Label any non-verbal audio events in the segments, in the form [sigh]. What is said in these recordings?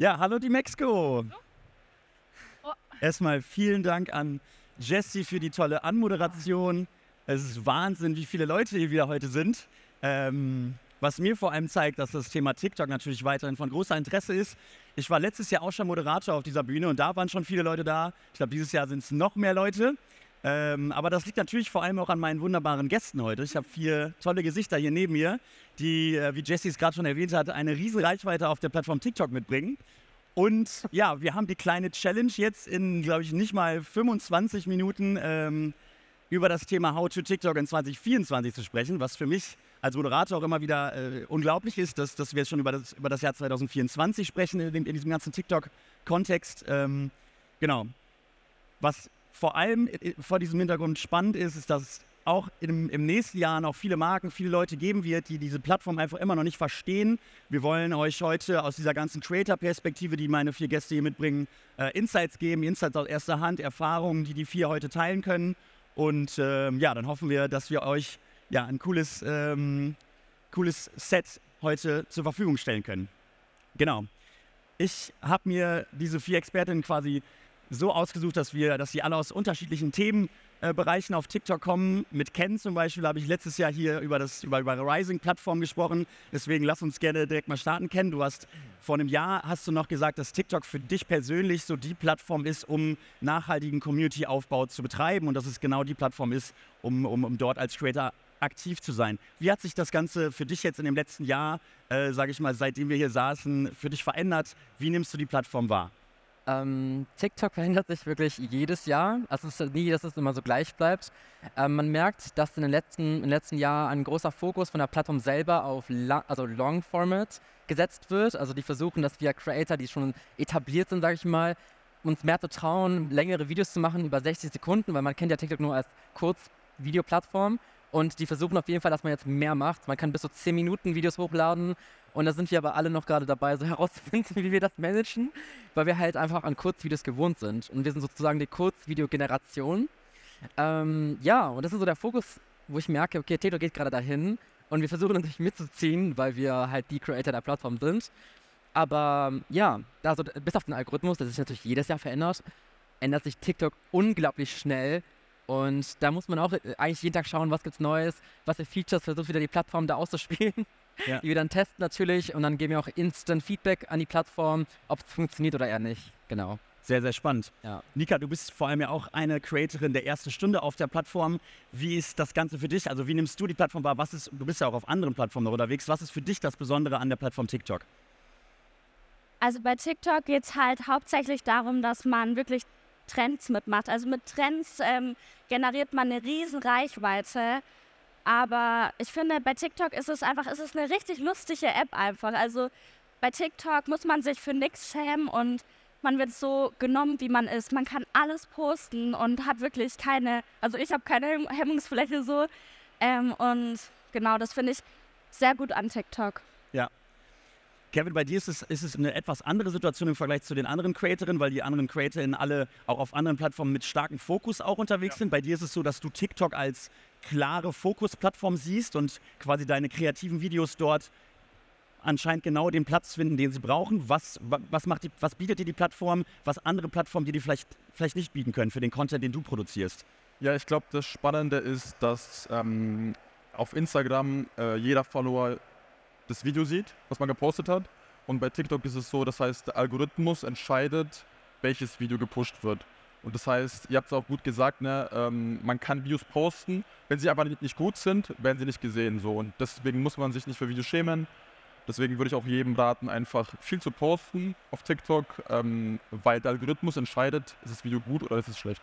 Ja, hallo die Mexiko. Oh. Erstmal vielen Dank an Jesse für die tolle Anmoderation. Es ist Wahnsinn, wie viele Leute hier wieder heute sind. Ähm, was mir vor allem zeigt, dass das Thema TikTok natürlich weiterhin von großer Interesse ist. Ich war letztes Jahr auch schon Moderator auf dieser Bühne und da waren schon viele Leute da. Ich glaube, dieses Jahr sind es noch mehr Leute. Ähm, aber das liegt natürlich vor allem auch an meinen wunderbaren Gästen heute. Ich habe vier tolle Gesichter hier neben mir, die, äh, wie Jesse es gerade schon erwähnt hat, eine riesen Reichweite auf der Plattform TikTok mitbringen. Und ja, wir haben die kleine Challenge jetzt in, glaube ich, nicht mal 25 Minuten ähm, über das Thema How to TikTok in 2024 zu sprechen, was für mich als Moderator auch immer wieder äh, unglaublich ist, dass, dass wir jetzt schon über das, über das Jahr 2024 sprechen in, in diesem ganzen TikTok-Kontext. Ähm, genau. Was vor allem äh, vor diesem Hintergrund spannend ist, ist, dass auch im, im nächsten Jahr noch viele Marken, viele Leute geben wird, die diese Plattform einfach immer noch nicht verstehen. Wir wollen euch heute aus dieser ganzen Creator-Perspektive, die meine vier Gäste hier mitbringen, äh, Insights geben, Insights aus erster Hand, Erfahrungen, die die vier heute teilen können. Und ähm, ja, dann hoffen wir, dass wir euch ja, ein cooles, ähm, cooles Set heute zur Verfügung stellen können. Genau. Ich habe mir diese vier Expertinnen quasi so ausgesucht, dass wir, dass sie alle aus unterschiedlichen Themenbereichen auf TikTok kommen. Mit Ken zum Beispiel habe ich letztes Jahr hier über das über, über Rising-Plattform gesprochen. Deswegen lass uns gerne direkt mal starten. Ken, du hast vor einem Jahr hast du noch gesagt, dass TikTok für dich persönlich so die Plattform ist, um nachhaltigen Community-Aufbau zu betreiben und dass es genau die Plattform ist, um, um, um dort als Creator aktiv zu sein. Wie hat sich das Ganze für dich jetzt in dem letzten Jahr, äh, sage ich mal, seitdem wir hier saßen, für dich verändert? Wie nimmst du die Plattform wahr? Ähm, TikTok [laughs] verändert sich wirklich jedes Jahr. Also es ist nie, dass es immer so gleich bleibt. Ähm, man merkt, dass in den letzten, im letzten Jahr ein großer Fokus von der Plattform selber auf La also Long Format gesetzt wird. Also die versuchen, dass wir Creator, die schon etabliert sind, sage ich mal, uns mehr zu trauen, längere Videos zu machen über 60 Sekunden, weil man kennt ja TikTok nur als Kurzvideoplattform. Und die versuchen auf jeden Fall, dass man jetzt mehr macht. Man kann bis zu 10 Minuten Videos hochladen. Und da sind wir aber alle noch gerade dabei, so [laughs] herauszufinden, wie wir das managen, weil wir halt einfach an Kurzvideos gewohnt sind. Und wir sind sozusagen die Kurzvideogeneration. Ähm, ja, und das ist so der Fokus, wo ich merke, okay, Teto geht gerade dahin. Und wir versuchen natürlich mitzuziehen, weil wir halt die Creator der Plattform sind. Aber ja, also bis auf den Algorithmus, der sich natürlich jedes Jahr verändert, ändert sich TikTok unglaublich schnell. Und da muss man auch äh, eigentlich jeden Tag schauen, was gibt's Neues, was für Features versucht wieder die Plattform da auszuspielen. Ja. Die wir dann testen natürlich und dann geben wir auch Instant Feedback an die Plattform, ob es funktioniert oder eher nicht. Genau. Sehr, sehr spannend. Ja. Nika, du bist vor allem ja auch eine Creatorin der ersten Stunde auf der Plattform. Wie ist das Ganze für dich? Also wie nimmst du die Plattform wahr? Was ist, du bist ja auch auf anderen Plattformen unterwegs. Was ist für dich das Besondere an der Plattform TikTok? Also bei TikTok geht es halt hauptsächlich darum, dass man wirklich Trends mitmacht. Also mit Trends ähm, generiert man eine riesen Reichweite. Aber ich finde, bei TikTok ist es einfach, ist es eine richtig lustige App einfach. Also bei TikTok muss man sich für nichts schämen und man wird so genommen, wie man ist. Man kann alles posten und hat wirklich keine, also ich habe keine Hemmungsfläche so. Ähm, und genau, das finde ich sehr gut an TikTok. Ja, Kevin, bei dir ist es, ist es eine etwas andere Situation im Vergleich zu den anderen Creatorinnen, weil die anderen Creatorinnen alle auch auf anderen Plattformen mit starkem Fokus auch unterwegs ja. sind. Bei dir ist es so, dass du TikTok als klare Fokusplattform siehst und quasi deine kreativen Videos dort anscheinend genau den Platz finden, den sie brauchen. Was, was, macht die, was bietet dir die Plattform, was andere Plattformen dir die vielleicht, vielleicht nicht bieten können für den Content, den du produzierst? Ja, ich glaube, das Spannende ist, dass ähm, auf Instagram äh, jeder Follower das Video sieht, was man gepostet hat. Und bei TikTok ist es so, das heißt, der Algorithmus entscheidet, welches Video gepusht wird. Und das heißt, ihr habt es auch gut gesagt, ne, ähm, man kann Videos posten, wenn sie einfach nicht gut sind, werden sie nicht gesehen. So. Und deswegen muss man sich nicht für Videos schämen. Deswegen würde ich auch jedem raten, einfach viel zu posten auf TikTok, ähm, weil der Algorithmus entscheidet, ist das Video gut oder ist es schlecht.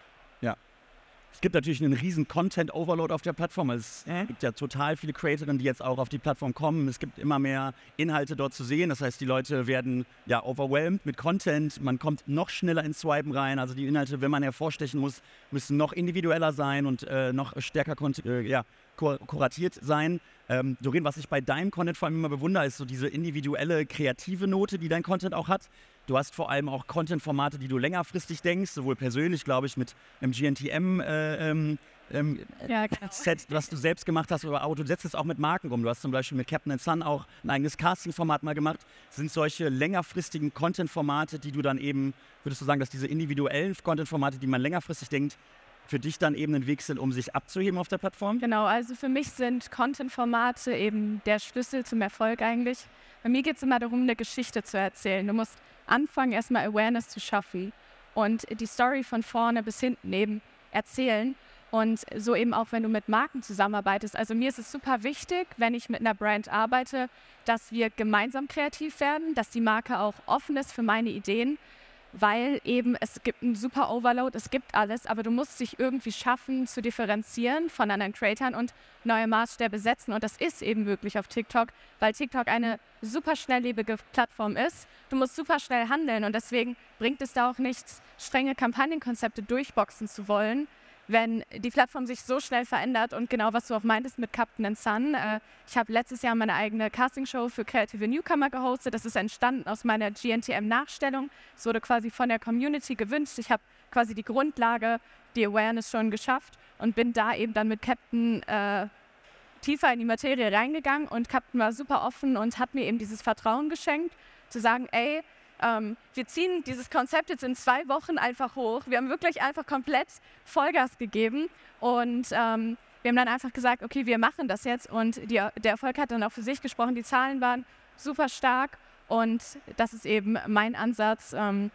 Es gibt natürlich einen riesen Content-Overload auf der Plattform. Es äh? gibt ja total viele Creatorinnen, die jetzt auch auf die Plattform kommen. Es gibt immer mehr Inhalte dort zu sehen. Das heißt, die Leute werden ja overwhelmed mit Content. Man kommt noch schneller ins Swipen rein. Also die Inhalte, wenn man hervorstechen muss, müssen noch individueller sein und äh, noch stärker äh, ja, kur kuratiert sein. Ähm, Doreen, was ich bei deinem Content vor allem immer bewundere, ist so diese individuelle, kreative Note, die dein Content auch hat. Du hast vor allem auch Content-Formate, die du längerfristig denkst, sowohl persönlich, glaube ich, mit einem GNTM äh, ähm, ähm, Ja, genau. Set, was du selbst gemacht hast, aber du setzt es auch mit Marken um. Du hast zum Beispiel mit Captain Sun auch ein eigenes Casting-Format mal gemacht. Sind solche längerfristigen Content-Formate, die du dann eben, würdest du sagen, dass diese individuellen Content-Formate, die man längerfristig denkt, für dich dann eben ein Weg sind, um sich abzuheben auf der Plattform? Genau, also für mich sind Content-Formate eben der Schlüssel zum Erfolg eigentlich. Bei mir geht es immer darum, eine Geschichte zu erzählen. Du musst anfangen, erstmal Awareness zu schaffen und die Story von vorne bis hinten eben erzählen. Und so eben auch, wenn du mit Marken zusammenarbeitest. Also mir ist es super wichtig, wenn ich mit einer Brand arbeite, dass wir gemeinsam kreativ werden, dass die Marke auch offen ist für meine Ideen, weil eben es gibt einen super Overload, es gibt alles, aber du musst dich irgendwie schaffen zu differenzieren von anderen Creatoren und neue Maßstäbe setzen. Und das ist eben möglich auf TikTok, weil TikTok eine super schnelllebige Plattform ist. Du musst super schnell handeln und deswegen bringt es da auch nichts, strenge Kampagnenkonzepte durchboxen zu wollen, wenn die Plattform sich so schnell verändert und genau was du auch meintest mit Captain Sun. Äh, ich habe letztes Jahr meine eigene Castingshow für Creative Newcomer gehostet. Das ist entstanden aus meiner GNTM-Nachstellung. Es wurde quasi von der Community gewünscht. Ich habe quasi die Grundlage, die Awareness schon geschafft und bin da eben dann mit Captain äh, tiefer in die Materie reingegangen und Captain war super offen und hat mir eben dieses Vertrauen geschenkt, zu sagen, ey, ähm, wir ziehen dieses Konzept jetzt in zwei Wochen einfach hoch. Wir haben wirklich einfach komplett Vollgas gegeben und ähm, wir haben dann einfach gesagt, okay, wir machen das jetzt und die, der Erfolg hat dann auch für sich gesprochen. Die Zahlen waren super stark und das ist eben mein Ansatz, ähm,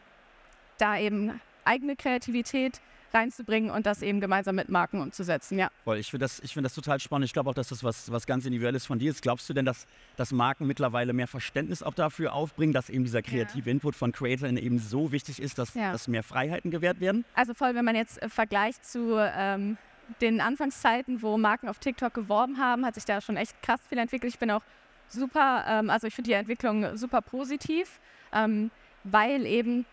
da eben eigene Kreativität reinzubringen und das eben gemeinsam mit Marken umzusetzen, ja. Voll, ich finde das, ich find das total spannend. Ich glaube auch, dass das was, was ganz Individuelles von dir ist. Glaubst du denn, dass, dass Marken mittlerweile mehr Verständnis auch dafür aufbringen, dass eben dieser kreative Input von Creatoren eben so wichtig ist, dass, Ja. dass mehr Freiheiten gewährt werden? Also voll, wenn man jetzt äh, vergleicht zu ähm, den Anfangszeiten, wo Marken auf TikTok geworben haben, hat sich da schon echt krass viel entwickelt. Ich bin auch super, ähm, also ich finde die Entwicklung super positiv, ähm, weil eben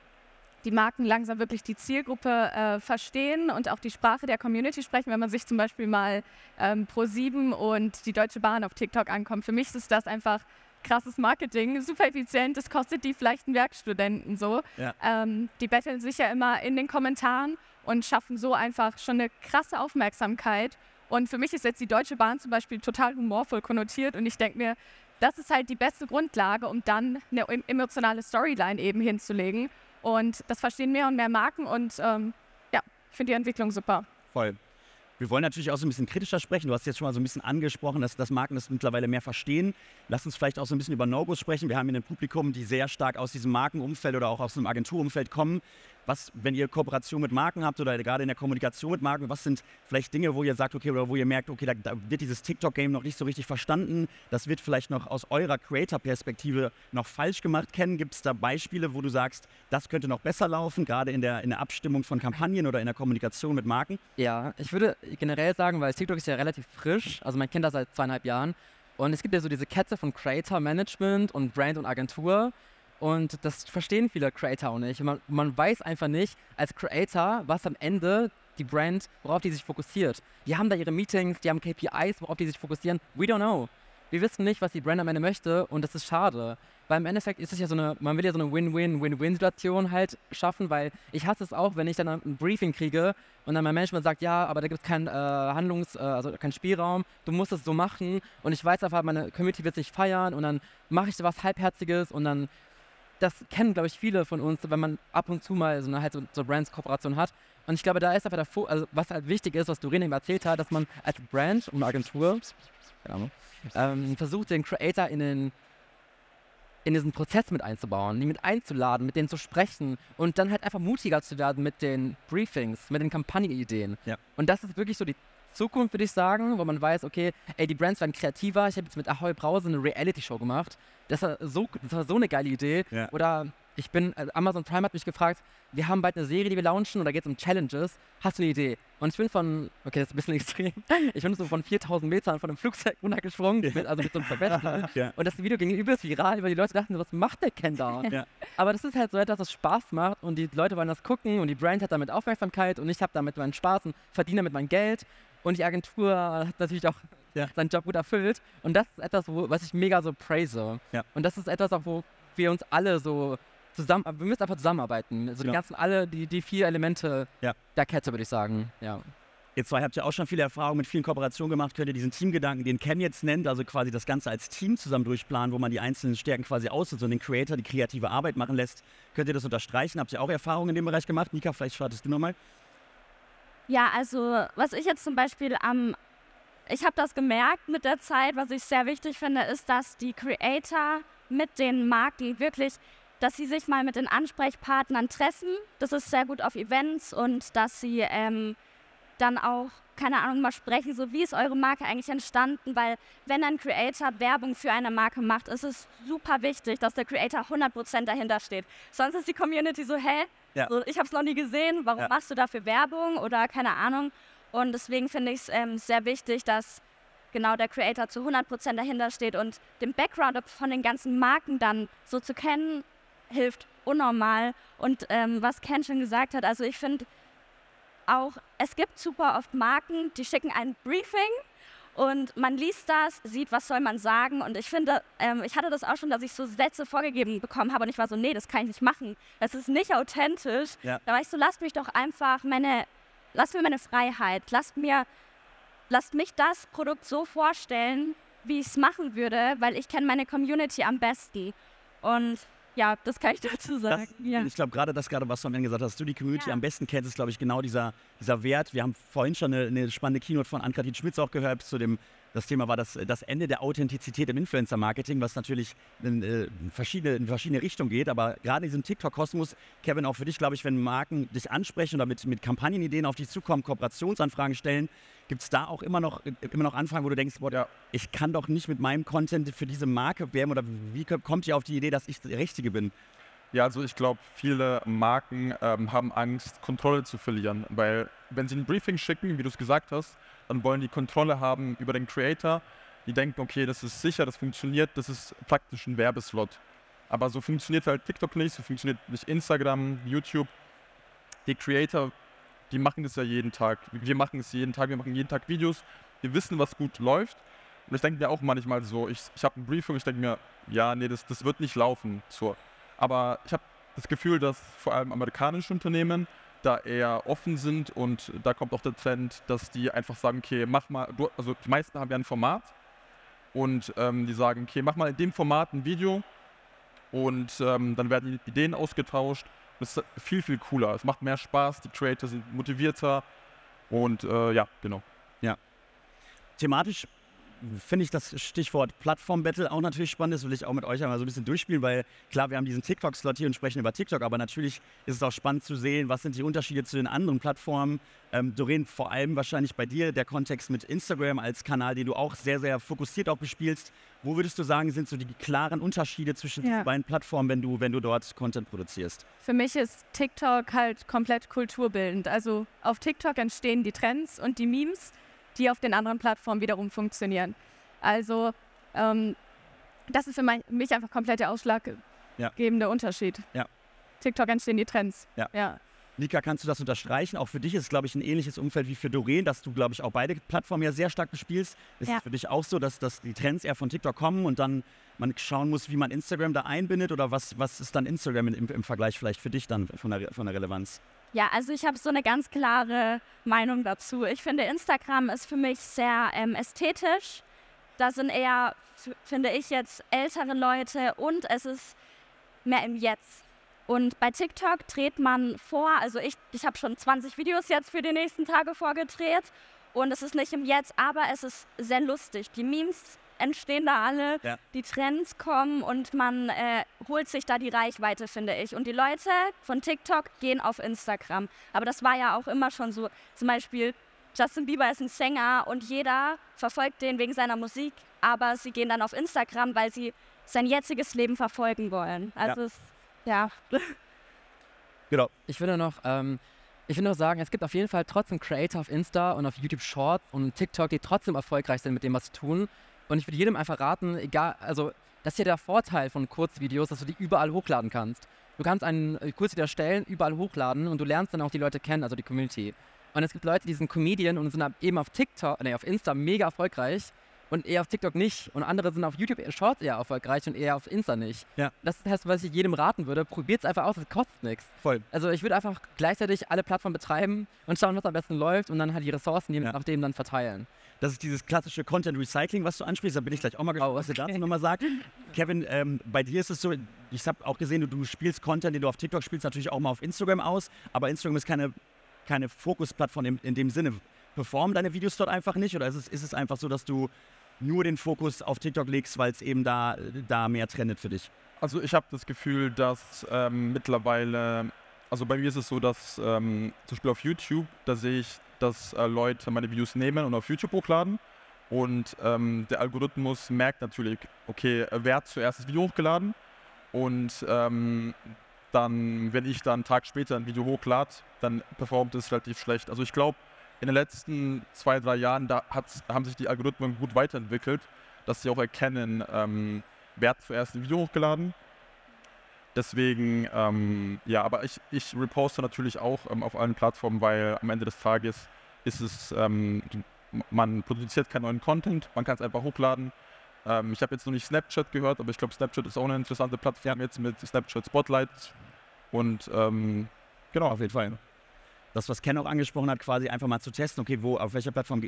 die Marken langsam wirklich die Zielgruppe äh, verstehen und auch die Sprache der Community sprechen, wenn man sich zum Beispiel mal ähm, Pro7 und die Deutsche Bahn auf TikTok ankommt. Für mich ist das einfach krasses Marketing, super effizient, das kostet die vielleicht einen Werkstudenten so. Ja. Ähm, die betteln sich ja immer in den Kommentaren und schaffen so einfach schon eine krasse Aufmerksamkeit. Und für mich ist jetzt die Deutsche Bahn zum Beispiel total humorvoll konnotiert und ich denke mir, das ist halt die beste Grundlage, um dann eine em- emotionale Storyline eben hinzulegen. Und das verstehen mehr und mehr Marken und ähm, ja, ich finde die Entwicklung super. Voll. Wir wollen natürlich auch so ein bisschen kritischer sprechen. Du hast jetzt schon mal so ein bisschen angesprochen, dass, dass Marken das mittlerweile mehr verstehen. Lass uns vielleicht auch so ein bisschen über No-Gos sprechen. Wir haben hier ein Publikum, die sehr stark aus diesem Markenumfeld oder auch aus dem Agenturumfeld kommen. Was, wenn ihr Kooperation mit Marken habt oder gerade in der Kommunikation mit Marken, was sind vielleicht Dinge, wo ihr sagt, okay, oder wo ihr merkt, okay, da, da wird dieses TikTok-Game noch nicht so richtig verstanden. Das wird vielleicht noch aus eurer Creator-Perspektive noch falsch gemacht. Kennen gibt es da Beispiele, wo du sagst, das könnte noch besser laufen, gerade in der, in der Abstimmung von Kampagnen oder in der Kommunikation mit Marken? Ja, ich würde generell sagen, weil TikTok ist ja relativ frisch, also man kennt das seit zweieinhalb Jahren. Und es gibt ja so diese Kette von Creator Management und Brand und Agentur. Und das verstehen viele Creator auch nicht. Man, man weiß einfach nicht als Creator, was am Ende die Brand, worauf die sich fokussiert. Die haben da ihre Meetings, die haben KPIs, worauf die sich fokussieren. We don't know. Wir wissen nicht, was die Brand am Ende möchte und das ist schade. Weil im Endeffekt ist es ja so eine, man will ja so eine Win-Win-Win-Win-Situation halt schaffen, weil ich hasse es auch, wenn ich dann ein Briefing kriege und dann mein Management sagt, ja, aber da gibt es keinen äh, Handlungs-, äh, also keinen Spielraum, du musst es so machen und ich weiß einfach, meine Community wird sich feiern und dann mache ich so was Halbherziges und dann, das kennen, glaube ich, viele von uns, wenn man ab und zu mal so eine halt so, so Brands-Kooperation hat. Und ich glaube, da ist einfach der Fo also was halt wichtig ist, was Doreen eben erzählt hat, dass man als Brand und Agentur ähm, versucht, den Creator in den in diesen Prozess mit einzubauen, die mit einzuladen, mit denen zu sprechen und dann halt einfach mutiger zu werden mit den Briefings, mit den Kampagnenideen. Ja. Und das ist wirklich so die Zukunft, würde ich sagen, wo man weiß, okay, ey, die Brands werden kreativer. Ich habe jetzt mit Ahoy Brause eine Reality-Show gemacht. Das war, so, das war so eine geile Idee. Ja. Oder ich bin, also Amazon Prime hat mich gefragt, wir haben bald eine Serie, die wir launchen und da geht es um Challenges. Hast du eine Idee? Und ich bin von, okay, das ist ein bisschen [laughs] extrem, ich bin so von 4000 Metern von einem Flugzeug runtergesprungen, mit, also mit so einem Verbett. [laughs] Ja. Und das Video ging übelst viral, weil die Leute dachten, was macht der Ken da? Ja. Aber das ist halt so etwas, was Spaß macht und die Leute wollen das gucken und die Brand hat damit Aufmerksamkeit und ich habe damit meinen Spaß und verdiene damit mein Geld. Und die Agentur hat natürlich auch Ja. seinen Job gut erfüllt. Und das ist etwas, wo, was ich mega so praise. Ja. Und das ist etwas, auch, wo wir uns alle so zusammen, wir müssen einfach zusammenarbeiten. Also Genau. die ganzen, alle, die, die vier Elemente Ja. der Kette, würde ich sagen. Ja. Ihr zwei habt ja auch schon viele Erfahrungen mit vielen Kooperationen gemacht. Könnt ihr diesen Teamgedanken, den Ken jetzt nennt, also quasi das Ganze als Team zusammen durchplanen, wo man die einzelnen Stärken quasi ausnutzt und den Creator die kreative Arbeit machen lässt? Könnt ihr das unterstreichen? Habt ihr auch Erfahrungen in dem Bereich gemacht? Nika, vielleicht startest du nochmal. Ja, also was ich jetzt zum Beispiel am, ich habe das gemerkt mit der Zeit, was ich sehr wichtig finde, ist, dass die Creator mit den Marken wirklich, dass sie sich mal mit den Ansprechpartnern treffen. Das ist sehr gut auf Events und dass sie ähm, dann auch, keine Ahnung, mal sprechen, so wie ist eure Marke eigentlich entstanden, weil wenn ein Creator Werbung für eine Marke macht, ist es super wichtig, dass der Creator 100% dahinter steht. Sonst ist die Community so, hä? Ja. So, ich habe es noch nie gesehen, warum Ja. machst du dafür Werbung oder keine Ahnung. Und deswegen finde ich es ähm, sehr wichtig, dass genau der Creator zu 100% dahinter steht und den Background von den ganzen Marken dann so zu kennen, hilft unnormal. Und ähm, was Ken schon gesagt hat, also ich finde auch, es gibt super oft Marken, die schicken ein Briefing und man liest das, sieht, was soll man sagen. Und ich finde, ähm, ich hatte das auch schon, dass ich so Sätze vorgegeben bekommen habe und ich war so, nee, das kann ich nicht machen. Das ist nicht authentisch. Ja. Da war ich so, lasst mich doch einfach meine, lasst mir meine Freiheit, lasst mir, lasst mich das Produkt so vorstellen, wie ich es machen würde, weil ich kenne meine Community am besten. Und ja, das kann ich dazu sagen. Das, ja. Ich glaube, gerade das, gerade was du am Ende gesagt hast, du die Community Ja. am besten kennst, ist, glaube ich, genau dieser, dieser Wert. Wir haben vorhin schon eine, eine spannende Keynote von Ann-Kathrin Schmitz auch gehört zu dem, das Thema war das, das Ende der Authentizität im Influencer-Marketing, was natürlich in, äh, verschiedene, in verschiedene Richtungen geht. Aber gerade in diesem TikTok-Kosmos, Kevin, auch für dich, glaube ich, wenn Marken dich ansprechen oder mit, mit Kampagnenideen auf dich zukommen, Kooperationsanfragen stellen, gibt es da auch immer noch, immer noch Anfragen, wo du denkst, boah, Ja. ich kann doch nicht mit meinem Content für diese Marke werben oder wie kommt ihr auf die Idee, dass ich der Richtige bin? Ja, also ich glaube, viele Marken ähm, haben Angst, Kontrolle zu verlieren, weil wenn sie ein Briefing schicken, wie du es gesagt hast, dann wollen die Kontrolle haben über den Creator. Die denken, okay, das ist sicher, das funktioniert, das ist praktisch ein Werbeslot. Aber so funktioniert halt TikTok nicht, so funktioniert nicht Instagram, YouTube. Die Creator, die machen das ja jeden Tag. Wir machen es jeden Tag, wir machen jeden Tag Videos. Wir wissen, was gut läuft. Und ich denke mir auch manchmal so, ich, ich habe ein Briefing, ich denke mir, ja, nee, das, das wird nicht laufen. So. Aber ich habe das Gefühl, dass vor allem amerikanische Unternehmen da eher offen sind und da kommt auch der Trend, dass die einfach sagen, okay, mach mal, du, also die meisten haben ja ein Format und ähm, die sagen, okay, mach mal in dem Format ein Video und ähm, dann werden Ideen ausgetauscht. Ist viel, viel cooler. Es macht mehr Spaß, die Creator sind motivierter und äh, ja, genau. thematisch finde ich das Stichwort Plattform-Battle auch natürlich spannend. Das will ich auch mit euch einmal so ein bisschen durchspielen, weil klar, wir haben diesen TikTok-Slot hier und sprechen über TikTok, aber natürlich ist es auch spannend zu sehen, was sind die Unterschiede zu den anderen Plattformen. Ähm, Doreen, vor allem wahrscheinlich bei dir der Kontext mit Instagram als Kanal, den du auch sehr, sehr fokussiert auch bespielst. Wo würdest du sagen, sind so die klaren Unterschiede zwischen Ja. diesen beiden Plattformen, wenn du, wenn du dort Content produzierst? Für mich ist TikTok halt komplett kulturbildend. Also auf TikTok entstehen die Trends und die Memes, die auf den anderen Plattformen wiederum funktionieren. Also ähm, das ist für mich einfach komplett der ausschlaggebende Unterschied. Ja. TikTok entstehen die Trends. Ja. ja. Nika, kannst du das unterstreichen? Auch für dich ist es, glaube ich, ein ähnliches Umfeld wie für Doreen, dass du, glaube ich, auch beide Plattformen ja sehr stark bespielst. Ist Ja. es für dich auch so, dass, dass die Trends eher von TikTok kommen und dann man schauen muss, wie man Instagram da einbindet? Oder was, was ist dann Instagram im, im Vergleich vielleicht für dich dann von der, von der Relevanz? Ja, also ich habe so eine ganz klare Meinung dazu. Ich finde, Instagram ist für mich sehr ähm, ästhetisch. Da sind eher, finde ich jetzt, ältere Leute und es ist mehr im Jetzt. Und bei TikTok dreht man vor, also ich, ich habe schon 20 Videos jetzt für die nächsten Tage vorgedreht und es ist nicht im Jetzt, aber es ist sehr lustig. Die Memes entstehen da alle, Ja. die Trends kommen und man äh, holt sich da die Reichweite, finde ich. Und die Leute von TikTok gehen auf Instagram. Aber das war ja auch immer schon so. Zum Beispiel Justin Bieber ist ein Sänger und jeder verfolgt den wegen seiner Musik, aber sie gehen dann auf Instagram, weil sie sein jetziges Leben verfolgen wollen. Also es, ja. [laughs] Genau. Ich würde noch, ähm, ich will noch sagen, es gibt auf jeden Fall trotzdem Creator auf Insta und auf YouTube Shorts und TikTok, die trotzdem erfolgreich sind mit dem, was sie tun. Und ich würde jedem einfach raten, egal, also das ist ja der Vorteil von Kurzvideos, dass du die überall hochladen kannst. Du kannst einen äh, Kurzvideo erstellen, überall hochladen und du lernst dann auch die Leute kennen, also die Community. Und es gibt Leute, die sind Comedian und sind eben auf TikTok, nee, auf Insta mega erfolgreich. Und eher auf TikTok nicht. Und andere sind auf YouTube Shorts eher erfolgreich und eher auf Insta nicht. Ja. Das ist das, was ich jedem raten würde. Probiert es einfach aus, es kostet nichts. Voll. Also ich würde einfach gleichzeitig alle Plattformen betreiben und schauen, was am besten läuft und dann halt die Ressourcen je Ja. nachdem dann verteilen. Das ist dieses klassische Content Recycling, was du ansprichst. Da bin ich gleich auch mal gespannt, Oh, was ihr okay. dazu nochmal sagt. Kevin, ähm, bei dir ist es so, ich habe auch gesehen, du, du spielst Content, den du auf TikTok spielst, natürlich auch mal auf Instagram aus. Aber Instagram ist keine, keine Fokusplattform in, in dem Sinne. Performen deine Videos dort einfach nicht? Oder ist es, ist es einfach so, dass du nur den Fokus auf TikTok legst, weil es eben da, da mehr trendet für dich? Also ich habe das Gefühl, dass ähm, mittlerweile, also bei mir ist es so, dass ähm, zum Beispiel auf YouTube, da sehe ich, dass äh, Leute meine Videos nehmen und auf YouTube hochladen. Und ähm, der Algorithmus merkt natürlich, okay, wer hat zuerst das Video hochgeladen? Und ähm, dann, wenn ich dann einen Tag später ein Video hochlade, dann performt es relativ schlecht. Also ich glaube, in den letzten zwei, drei Jahren, da haben sich die Algorithmen gut weiterentwickelt, dass sie auch erkennen, ähm, wer hat zuerst ein Video hochgeladen. Deswegen, ähm, ja, aber ich, ich reposte natürlich auch ähm, auf allen Plattformen, weil am Ende des Tages ist es, ähm, man produziert keinen neuen Content, man kann es einfach hochladen. Ähm, ich habe jetzt noch nicht Snapchat gehört, aber ich glaube, Snapchat ist auch eine interessante Plattform jetzt mit Snapchat Spotlight. Und ähm, genau. Auf jeden Fall. Das, was Ken auch angesprochen hat, quasi einfach mal zu testen, okay, wo, auf welcher Plattform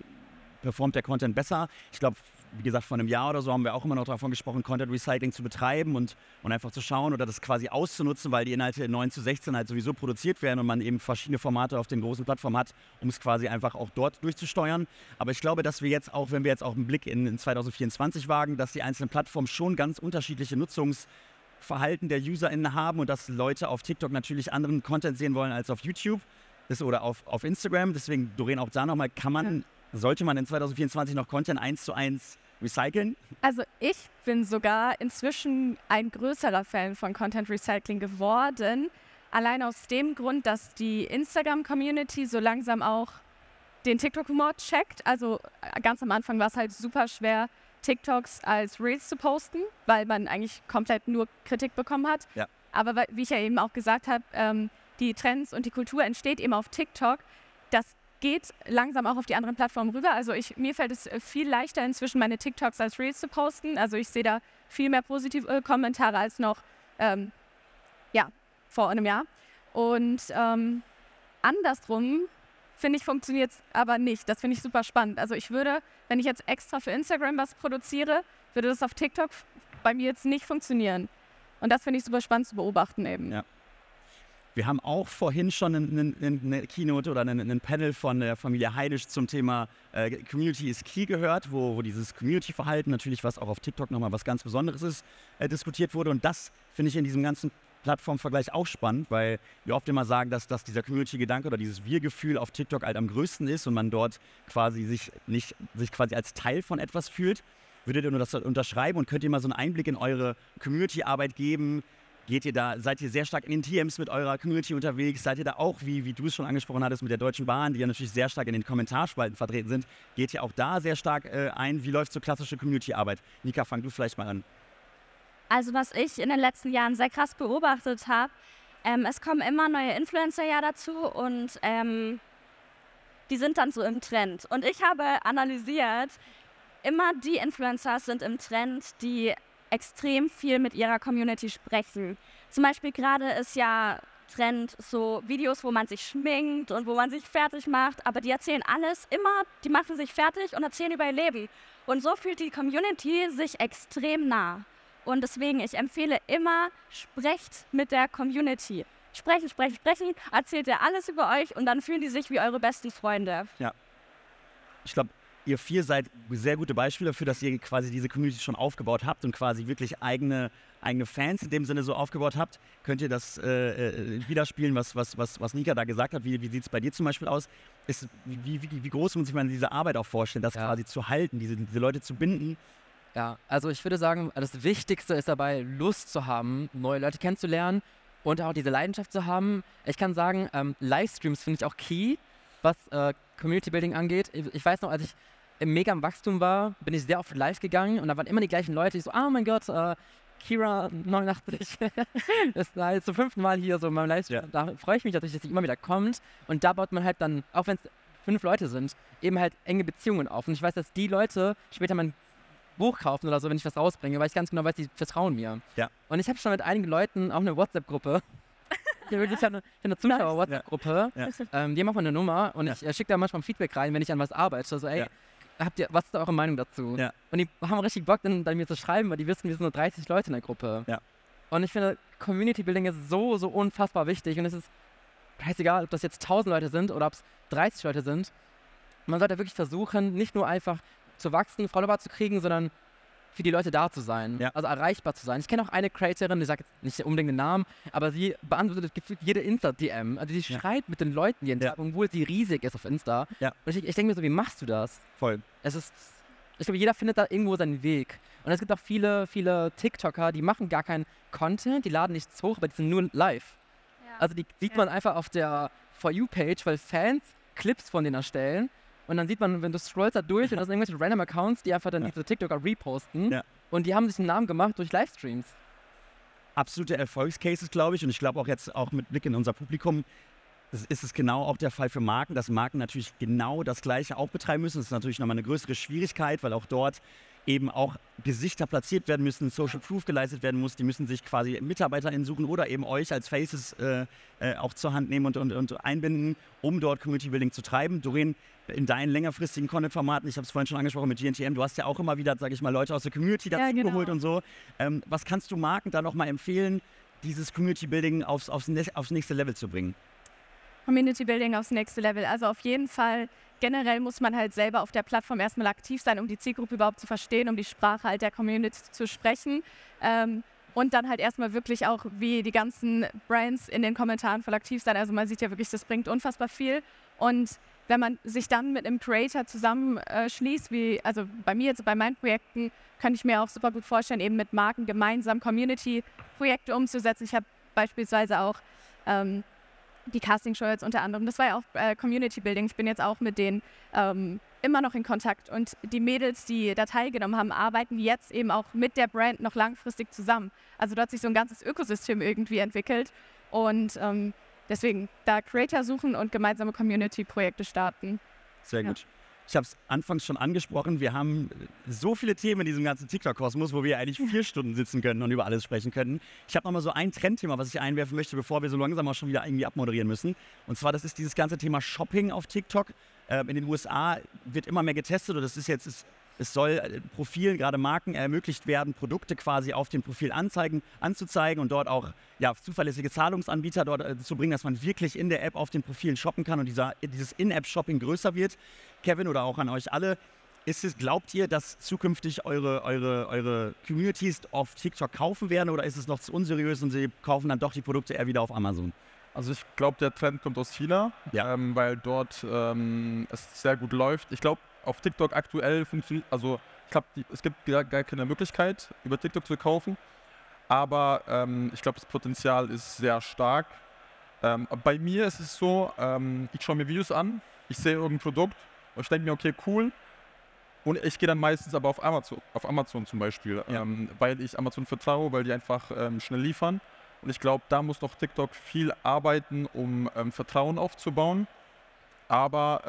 performt der Content besser. Ich glaube, wie gesagt, vor einem Jahr oder so haben wir auch immer noch davon gesprochen, Content Recycling zu betreiben und, und einfach zu schauen oder das quasi auszunutzen, weil die Inhalte in 9 zu 16 halt sowieso produziert werden und man eben verschiedene Formate auf den großen Plattformen hat, um es quasi einfach auch dort durchzusteuern. Aber ich glaube, dass wir jetzt auch, wenn wir jetzt auch einen Blick in, in 2024 wagen, dass die einzelnen Plattformen schon ganz unterschiedliche Nutzungsverhalten der UserInnen haben und dass Leute auf TikTok natürlich anderen Content sehen wollen als auf YouTube das, oder auf, auf Instagram. Deswegen, Doreen, auch da nochmal, kann man, sollte man in 2024 noch Content eins zu eins recyceln? Also ich bin sogar inzwischen ein größerer Fan von Content Recycling geworden. Allein aus dem Grund, dass die Instagram-Community so langsam auch den TikTok-Humor checkt. Also ganz am Anfang war es halt super schwer, TikToks als Reels zu posten, weil man eigentlich komplett nur Kritik bekommen hat. Ja. Aber wie ich ja eben auch gesagt habe, ähm, die Trends und die Kultur entsteht eben auf TikTok. Das geht langsam auch auf die anderen Plattformen rüber. Also ich, mir fällt es äh, viel leichter inzwischen, meine TikToks als Reels zu posten. Also ich sehe da viel mehr positive äh, Kommentare als noch ähm, ja, vor einem Jahr. Und ähm, andersrum, finde ich, funktioniert es aber nicht. Das finde ich super spannend. Also ich würde, wenn ich jetzt extra für Instagram was produziere, würde das auf TikTok bei mir jetzt nicht funktionieren. Und das finde ich super spannend zu beobachten eben. Ja. Wir haben auch vorhin schon eine, eine, Keynote oder ein Panel von der Familie Heidisch zum Thema äh, Community is Key gehört, wo, wo dieses Community-Verhalten natürlich, was auch auf TikTok nochmal was ganz Besonderes ist, äh, diskutiert wurde. Und das finde ich in diesem ganzen Plattformvergleich auch spannend, weil wir oft immer sagen, dass, dass dieser Community-Gedanke oder dieses Wir-Gefühl auf TikTok halt am größten ist und man dort quasi sich nicht sich quasi als Teil von etwas fühlt. Würdet ihr nur das unterschreiben und könnt ihr mal so einen Einblick in eure Community-Arbeit geben? Geht ihr da, seid ihr sehr stark in den TMs mit eurer Community unterwegs? Seid ihr da auch, wie, wie du es schon angesprochen hattest, mit der Deutschen Bahn, die ja natürlich sehr stark in den Kommentarspalten vertreten sind? Geht ihr auch da sehr stark äh, ein? Wie läuft so klassische Community-Arbeit? Nika, fang du vielleicht mal an. Also was ich in den letzten Jahren sehr krass beobachtet habe, ähm, es kommen immer neue Influencer ja dazu und ähm, die sind dann so im Trend. Und ich habe analysiert, immer die Influencer sind im Trend, die extrem viel mit ihrer Community sprechen. Zum Beispiel gerade ist ja Trend so Videos, wo man sich schminkt und wo man sich fertig macht, aber die erzählen alles immer, die machen sich fertig und erzählen über ihr Leben. Und so fühlt die Community sich extrem nah. Und deswegen, ich empfehle immer, sprecht mit der Community. Sprechen, sprechen, sprechen, erzählt ihr alles über euch und dann fühlen die sich wie eure besten Freunde. Ich glaube, ihr vier seid sehr gute Beispiele dafür, dass ihr quasi diese Community schon aufgebaut habt und quasi wirklich eigene, eigene Fans in dem Sinne so aufgebaut habt. Könnt ihr das äh, äh, widerspielen, was, was, was, was Nika da gesagt hat? Wie, wie sieht es bei dir zum Beispiel aus? Ist, wie, wie, wie groß muss man diese Arbeit auch vorstellen, das Ja. quasi zu halten, diese, diese Leute zu binden? Ja, also ich würde sagen, das Wichtigste ist dabei, Lust zu haben, neue Leute kennenzulernen und auch diese Leidenschaft zu haben. Ich kann sagen, ähm, Livestreams finde ich auch key, was äh, Community Building angeht. Ich, weiß noch, als ich im mega im Wachstum war, bin ich sehr oft live gegangen und da waren immer die gleichen Leute, die so, oh mein Gott, äh, Kira 89, das war jetzt zum fünften Mal hier so in meinem Livestream. Da freue ich mich natürlich, dass sie immer wieder kommt und da baut man halt dann, auch wenn es fünf Leute sind, eben halt enge Beziehungen auf. Und ich weiß, dass die Leute später mein Buch kaufen oder so, wenn ich was rausbringe, weil ich ganz genau weiß, die vertrauen mir. Ja. Und ich habe schon mit einigen Leuten auch eine WhatsApp-Gruppe. Ich habe wirklich eine, eine Zuschauer-WhatsApp-Gruppe. Ja. Ähm, die haben auch eine Nummer und Ja. ich äh, schicke da manchmal Feedback rein, wenn ich an was arbeite. So, ey, Ja. habt ihr, was ist da eure Meinung dazu? Ja. Und die haben richtig Bock, dann bei mir zu schreiben, weil die wissen, wir sind nur 30 Leute in der Gruppe. Ja. Und ich finde, Community Building ist so, so unfassbar wichtig und es ist scheißegal, ob das jetzt 1000 Leute sind oder ob es 30 Leute sind. Man sollte wirklich versuchen, nicht nur einfach zu wachsen, Follower zu kriegen, sondern für die Leute da zu sein, Ja. also erreichbar zu sein. Ich kenne auch eine Creatorin, ich sage jetzt nicht unbedingt den Namen, aber sie beantwortet gefühlt jede Insta-DM. Also sie Ja. schreibt mit den Leuten jeden Ja. Tag, obwohl sie riesig ist auf Insta. Ja. Und ich, ich denke mir so, wie machst du das? Voll. Es ist, ich glaube, jeder findet da irgendwo seinen Weg. Und es gibt auch viele, viele TikToker, die machen gar keinen Content, die laden nichts hoch, aber die sind nur live. Also die sieht Ja. man einfach auf der For You-Page, weil Fans Clips von denen erstellen. Und dann sieht man, wenn du scrollst da durch und das sind irgendwelche random Accounts, die einfach dann Ja. diese TikToker reposten. Ja. Und die haben sich einen Namen gemacht durch Livestreams. absolute Erfolgscases, glaube ich. Und ich glaube auch jetzt auch mit Blick in unser Publikum das ist es genau auch der Fall für Marken, dass Marken natürlich genau das Gleiche auch betreiben müssen. Das ist natürlich nochmal eine größere Schwierigkeit, weil auch dort eben auch Gesichter platziert werden müssen, Social Proof geleistet werden muss. Die müssen sich quasi MitarbeiterInnen suchen oder eben euch als Faces äh, äh, auch zur Hand nehmen und, und, und einbinden, um dort Community Building zu treiben. Doreen, in deinen längerfristigen Content-Formaten, ich habe es vorhin schon angesprochen mit GNTM, du hast ja auch immer wieder, sage ich mal, Leute aus der Community Ja, dazu genau. geholt und so. Ähm, was kannst du Marken da nochmal empfehlen, dieses Community Building aufs, aufs, aufs nächste Level zu bringen? Community Building aufs nächste Level. Also auf jeden Fall, generell muss man halt selber auf der Plattform erstmal aktiv sein, um die Zielgruppe überhaupt zu verstehen, um die Sprache halt der Community zu sprechen. Ähm, und dann halt erstmal wirklich auch wie die ganzen Brands in den Kommentaren voll aktiv sein. Also man sieht ja wirklich, das bringt unfassbar viel. Und wenn man sich dann mit einem Creator zusammenschließt, wie also bei mir jetzt bei meinen Projekten, könnte ich mir auch super gut vorstellen, eben mit Marken gemeinsam Community-Projekte umzusetzen. Ich habe beispielsweise auch ähm, die Castingshow jetzt unter anderem, das war ja auch äh, Community Building. Ich bin jetzt auch mit denen ähm, immer noch in Kontakt und die Mädels, die da teilgenommen haben, arbeiten jetzt eben auch mit der Brand noch langfristig zusammen. Also dort hat sich so ein ganzes Ökosystem irgendwie entwickelt und ähm, deswegen da Creator suchen und gemeinsame Community-Projekte starten. Sehr Ja. Ich habe es anfangs schon angesprochen, wir haben so viele Themen in diesem ganzen TikTok-Kosmos, wo wir eigentlich vier Stunden sitzen können und über alles sprechen können. Ich habe nochmal so ein Trendthema, was ich einwerfen möchte, bevor wir so langsam auch schon wieder irgendwie abmoderieren müssen. Und zwar, das ist dieses ganze Thema Shopping auf TikTok. Ähm, in den USA wird immer mehr getestet und das ist jetzt, es, es soll äh, Profilen, gerade Marken ermöglicht werden, Produkte quasi auf dem Profil anzeigen, anzuzeigen und dort auch ja, zuverlässige Zahlungsanbieter dort äh, zu bringen, dass man wirklich in der App auf den Profilen shoppen kann und dieser, dieses In-App-Shopping größer wird. Kevin oder auch an euch alle. Ist es, glaubt ihr, dass zukünftig eure, eure, eure Communities auf TikTok kaufen werden oder ist es noch zu unseriös und sie kaufen dann doch die Produkte eher wieder auf Amazon? Also ich glaube, der Trend kommt aus China, Ja. ähm, weil dort ähm, es sehr gut läuft. Ich glaube, auf TikTok aktuell funktioniert, also ich glaube, es gibt gar, gar keine Möglichkeit, über TikTok zu kaufen. Aber ähm, ich glaube, das Potenzial ist sehr stark. Ähm, bei mir ist es so, ähm, ich schaue mir Videos an, ich sehe irgendein Produkt und ich denke mir, okay, cool. Und ich gehe dann meistens aber auf Amazon, auf Amazon zum Beispiel, Ja. ähm, weil ich Amazon vertraue, weil die einfach ähm, schnell liefern. Und ich glaube, da muss noch TikTok viel arbeiten, um ähm, Vertrauen aufzubauen. Aber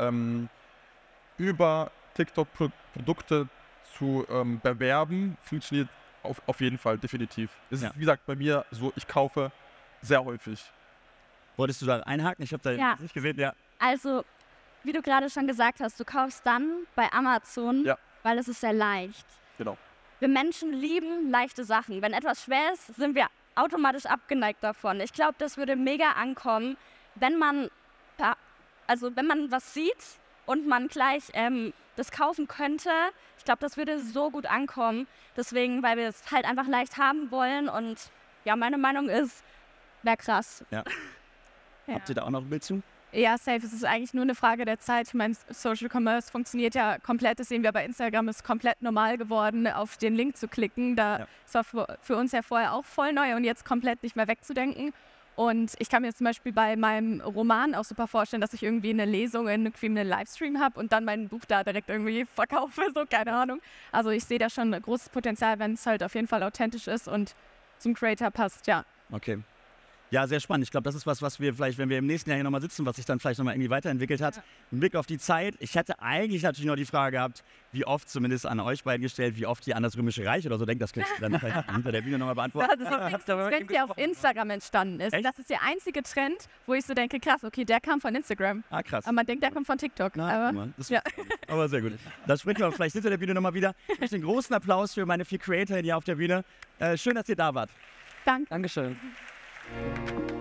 über TikTok Pro Produkte zu ähm, bewerben, funktioniert auf, auf jeden Fall, definitiv. Es Ja. ist, wie gesagt, bei mir so, ich kaufe sehr häufig. Wolltest du da einhaken? Ich habe da Ja. nicht gesehen. Ja. Also, wie du gerade schon gesagt hast, du kaufst dann bei Amazon, Ja. weil es ist sehr leicht. Genau. Wir Menschen lieben leichte Sachen. Wenn etwas schwer ist, sind wir automatisch abgeneigt davon. Ich glaube, das würde mega ankommen, wenn man, also wenn man was sieht und man gleich ähm, das kaufen könnte. Ich glaube, das würde so gut ankommen. Deswegen, weil wir es halt einfach leicht haben wollen und ja, meine Meinung ist, wäre krass. [laughs] Ja. Habt ihr da auch noch ein Bild zu? Ja, safe. Es ist eigentlich nur eine Frage der Zeit. Ich meine, Social Commerce funktioniert ja komplett. Das sehen wir bei Instagram. ist komplett normal geworden, auf den Link zu klicken. Da Ja. das war für, für uns ja vorher auch voll neu und jetzt komplett nicht mehr wegzudenken. Und ich kann mir zum Beispiel bei meinem Roman auch super vorstellen, dass ich irgendwie eine Lesung, irgendwie einen Livestream habe und dann mein Buch da direkt irgendwie [laughs] verkaufe. So, keine Ahnung. Also ich sehe da schon großes Potenzial, wenn es halt auf jeden Fall authentisch ist und zum Creator passt, ja. Okay. Ja, sehr spannend. Ich glaube, das ist was, was wir vielleicht, wenn wir im nächsten Jahr hier nochmal sitzen, was sich dann vielleicht nochmal irgendwie weiterentwickelt hat. Ein Blick auf die Zeit. Ich hätte eigentlich natürlich noch die Frage gehabt, wie oft zumindest an euch beiden gestellt, wie oft ihr an das Römische Reich oder so denkt. Das könnt ihr dann vielleicht [laughs] hinter der Bühne nochmal beantworten. Das ist ein Trend, der auf Instagram entstanden ist. Echt? Das ist der einzige Trend, wo ich so denke, krass, okay, der kam von Instagram. Ah, krass. Aber man denkt, der kommt von TikTok. Na, aber das ja. Aber sehr gut. Das sprechen wir vielleicht hinter der Bühne nochmal wieder. Ich möchte einen großen Applaus für meine vier Creator hier auf der Bühne. Äh, schön, dass ihr da wart. danke. Dankeschön. Thank you.